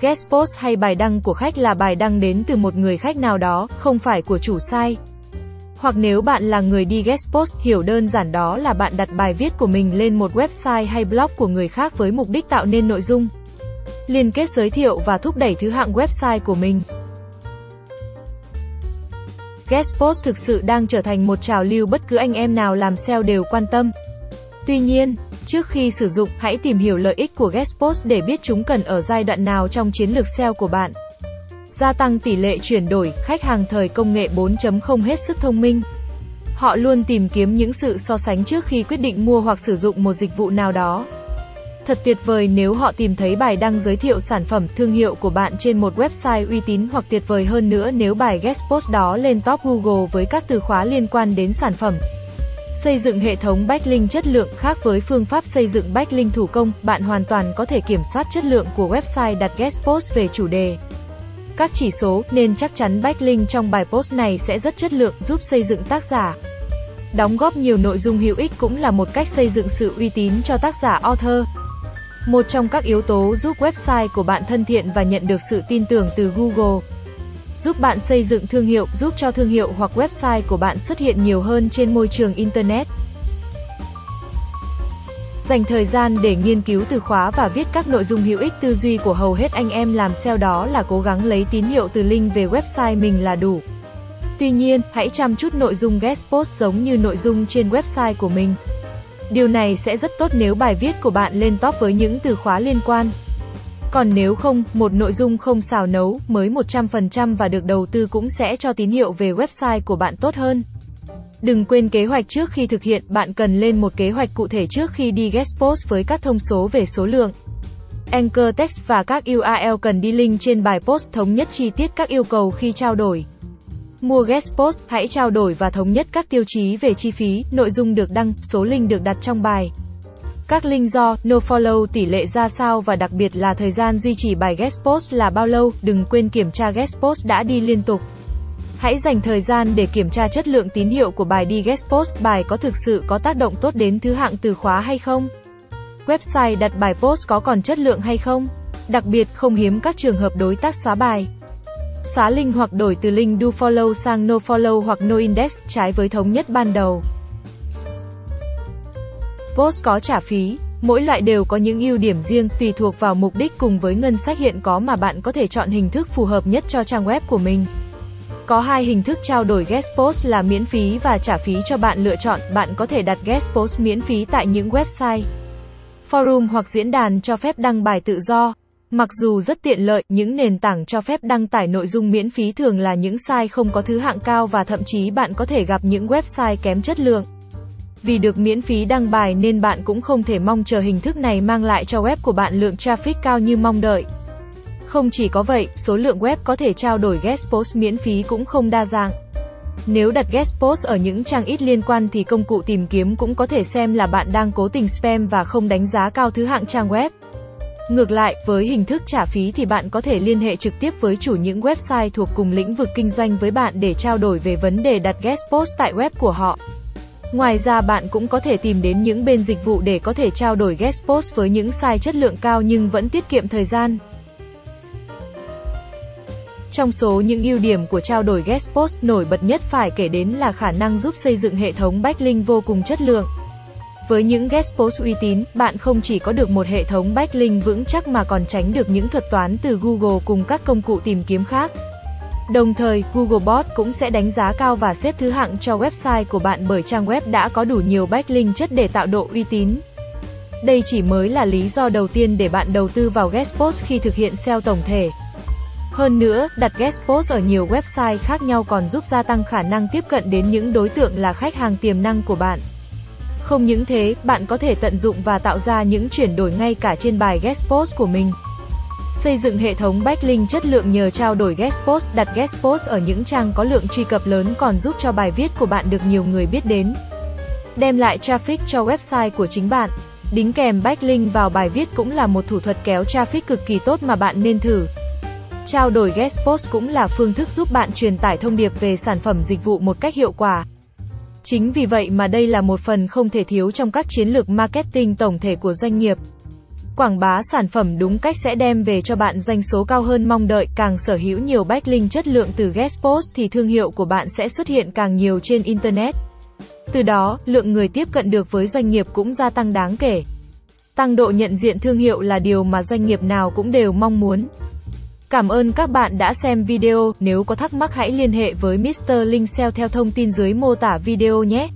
Guest post hay bài đăng của khách là bài đăng đến từ một người khách nào đó, không phải của chủ site. Hoặc nếu bạn là người đi guest post, hiểu đơn giản đó là bạn đặt bài viết của mình lên một website hay blog của người khác với mục đích tạo nên nội dung, liên kết giới thiệu và thúc đẩy thứ hạng website của mình. Guest post thực sự đang trở thành một trào lưu bất cứ anh em nào làm SEO đều quan tâm. Tuy nhiên, trước khi sử dụng, hãy tìm hiểu lợi ích của guest post để biết chúng cần ở giai đoạn nào trong chiến lược SEO của bạn. Gia tăng tỷ lệ chuyển đổi, khách hàng thời công nghệ 4.0 hết sức thông minh. Họ luôn tìm kiếm những sự so sánh trước khi quyết định mua hoặc sử dụng một dịch vụ nào đó. Thật tuyệt vời nếu họ tìm thấy bài đăng giới thiệu sản phẩm, thương hiệu của bạn trên một website uy tín hoặc tuyệt vời hơn nữa nếu bài guest post đó lên top Google với các từ khóa liên quan đến sản phẩm. Xây dựng hệ thống backlink chất lượng khác với phương pháp xây dựng backlink thủ công, bạn hoàn toàn có thể kiểm soát chất lượng của website đặt guest post về chủ đề. Các chỉ số nên chắc chắn backlink trong bài post này sẽ rất chất lượng, giúp xây dựng tác giả. Đóng góp nhiều nội dung hữu ích cũng là một cách xây dựng sự uy tín cho tác giả author. Một trong các yếu tố giúp website của bạn thân thiện và nhận được sự tin tưởng từ Google. Giúp bạn xây dựng thương hiệu, giúp cho thương hiệu hoặc website của bạn xuất hiện nhiều hơn trên môi trường Internet. Dành thời gian để nghiên cứu từ khóa và viết các nội dung hữu ích tư duy của hầu hết anh em làm SEO đó là cố gắng lấy tín hiệu từ link về website mình là đủ. Tuy nhiên, hãy chăm chút nội dung guest post giống như nội dung trên website của mình. Điều này sẽ rất tốt nếu bài viết của bạn lên top với những từ khóa liên quan. Còn nếu không, một nội dung không xào nấu, mới 100% và được đầu tư cũng sẽ cho tín hiệu về website của bạn tốt hơn. Đừng quên kế hoạch trước khi thực hiện, bạn cần lên một kế hoạch cụ thể trước khi đi guest post với các thông số về số lượng. Anchor text và các URL cần đi link trên bài post thống nhất chi tiết các yêu cầu khi trao đổi. Mua guest post, hãy trao đổi và thống nhất các tiêu chí về chi phí, nội dung được đăng, số link được đặt trong bài. Các link do, no follow tỷ lệ ra sao và đặc biệt là thời gian duy trì bài guest post là bao lâu, đừng quên kiểm tra guest post đã đi liên tục. Hãy dành thời gian để kiểm tra chất lượng tín hiệu của bài đi guest post, bài có thực sự có tác động tốt đến thứ hạng từ khóa hay không? Website đặt bài post có còn chất lượng hay không? Đặc biệt, không hiếm các trường hợp đối tác xóa bài. Xóa link hoặc đổi từ link do follow sang no follow hoặc no index, trái với thống nhất ban đầu. Post có trả phí. Mỗi loại đều có những ưu điểm riêng tùy thuộc vào mục đích cùng với ngân sách hiện có mà bạn có thể chọn hình thức phù hợp nhất cho trang web của mình. Có hai hình thức trao đổi guest post là miễn phí và trả phí cho bạn lựa chọn. Bạn có thể đặt guest post miễn phí tại những website, forum hoặc diễn đàn cho phép đăng bài tự do. Mặc dù rất tiện lợi, những nền tảng cho phép đăng tải nội dung miễn phí thường là những site không có thứ hạng cao và thậm chí bạn có thể gặp những website kém chất lượng. Vì được miễn phí đăng bài nên bạn cũng không thể mong chờ hình thức này mang lại cho web của bạn lượng traffic cao như mong đợi. Không chỉ có vậy, số lượng web có thể trao đổi guest post miễn phí cũng không đa dạng. Nếu đặt guest post ở những trang ít liên quan thì công cụ tìm kiếm cũng có thể xem là bạn đang cố tình spam và không đánh giá cao thứ hạng trang web. Ngược lại, với hình thức trả phí thì bạn có thể liên hệ trực tiếp với chủ những website thuộc cùng lĩnh vực kinh doanh với bạn để trao đổi về vấn đề đặt guest post tại web của họ. Ngoài ra bạn cũng có thể tìm đến những bên dịch vụ để có thể trao đổi guest post với những site chất lượng cao nhưng vẫn tiết kiệm thời gian. Trong số những ưu điểm của trao đổi guest post nổi bật nhất phải kể đến là khả năng giúp xây dựng hệ thống backlink vô cùng chất lượng. Với những guest post uy tín, bạn không chỉ có được một hệ thống backlink vững chắc mà còn tránh được những thuật toán từ Google cùng các công cụ tìm kiếm khác. Đồng thời, Googlebot cũng sẽ đánh giá cao và xếp thứ hạng cho website của bạn bởi trang web đã có đủ nhiều backlink chất để tạo độ uy tín. Đây chỉ mới là lý do đầu tiên để bạn đầu tư vào guest post khi thực hiện SEO tổng thể. Hơn nữa, đặt guest post ở nhiều website khác nhau còn giúp gia tăng khả năng tiếp cận đến những đối tượng là khách hàng tiềm năng của bạn. Không những thế, bạn có thể tận dụng và tạo ra những chuyển đổi ngay cả trên bài guest post của mình. Xây dựng hệ thống backlink chất lượng nhờ trao đổi guest post, đặt guest post ở những trang có lượng truy cập lớn còn giúp cho bài viết của bạn được nhiều người biết đến. Đem lại traffic cho website của chính bạn. Đính kèm backlink vào bài viết cũng là một thủ thuật kéo traffic cực kỳ tốt mà bạn nên thử. Trao đổi guest post cũng là phương thức giúp bạn truyền tải thông điệp về sản phẩm dịch vụ một cách hiệu quả. Chính vì vậy mà đây là một phần không thể thiếu trong các chiến lược marketing tổng thể của doanh nghiệp. Quảng bá sản phẩm đúng cách sẽ đem về cho bạn doanh số cao hơn mong đợi, càng sở hữu nhiều backlink chất lượng từ guest post thì thương hiệu của bạn sẽ xuất hiện càng nhiều trên internet. Từ đó, lượng người tiếp cận được với doanh nghiệp cũng gia tăng đáng kể. Tăng độ nhận diện thương hiệu là điều mà doanh nghiệp nào cũng đều mong muốn. Cảm ơn các bạn đã xem video, nếu có thắc mắc hãy liên hệ với Mr. Linh SEO theo thông tin dưới mô tả video nhé.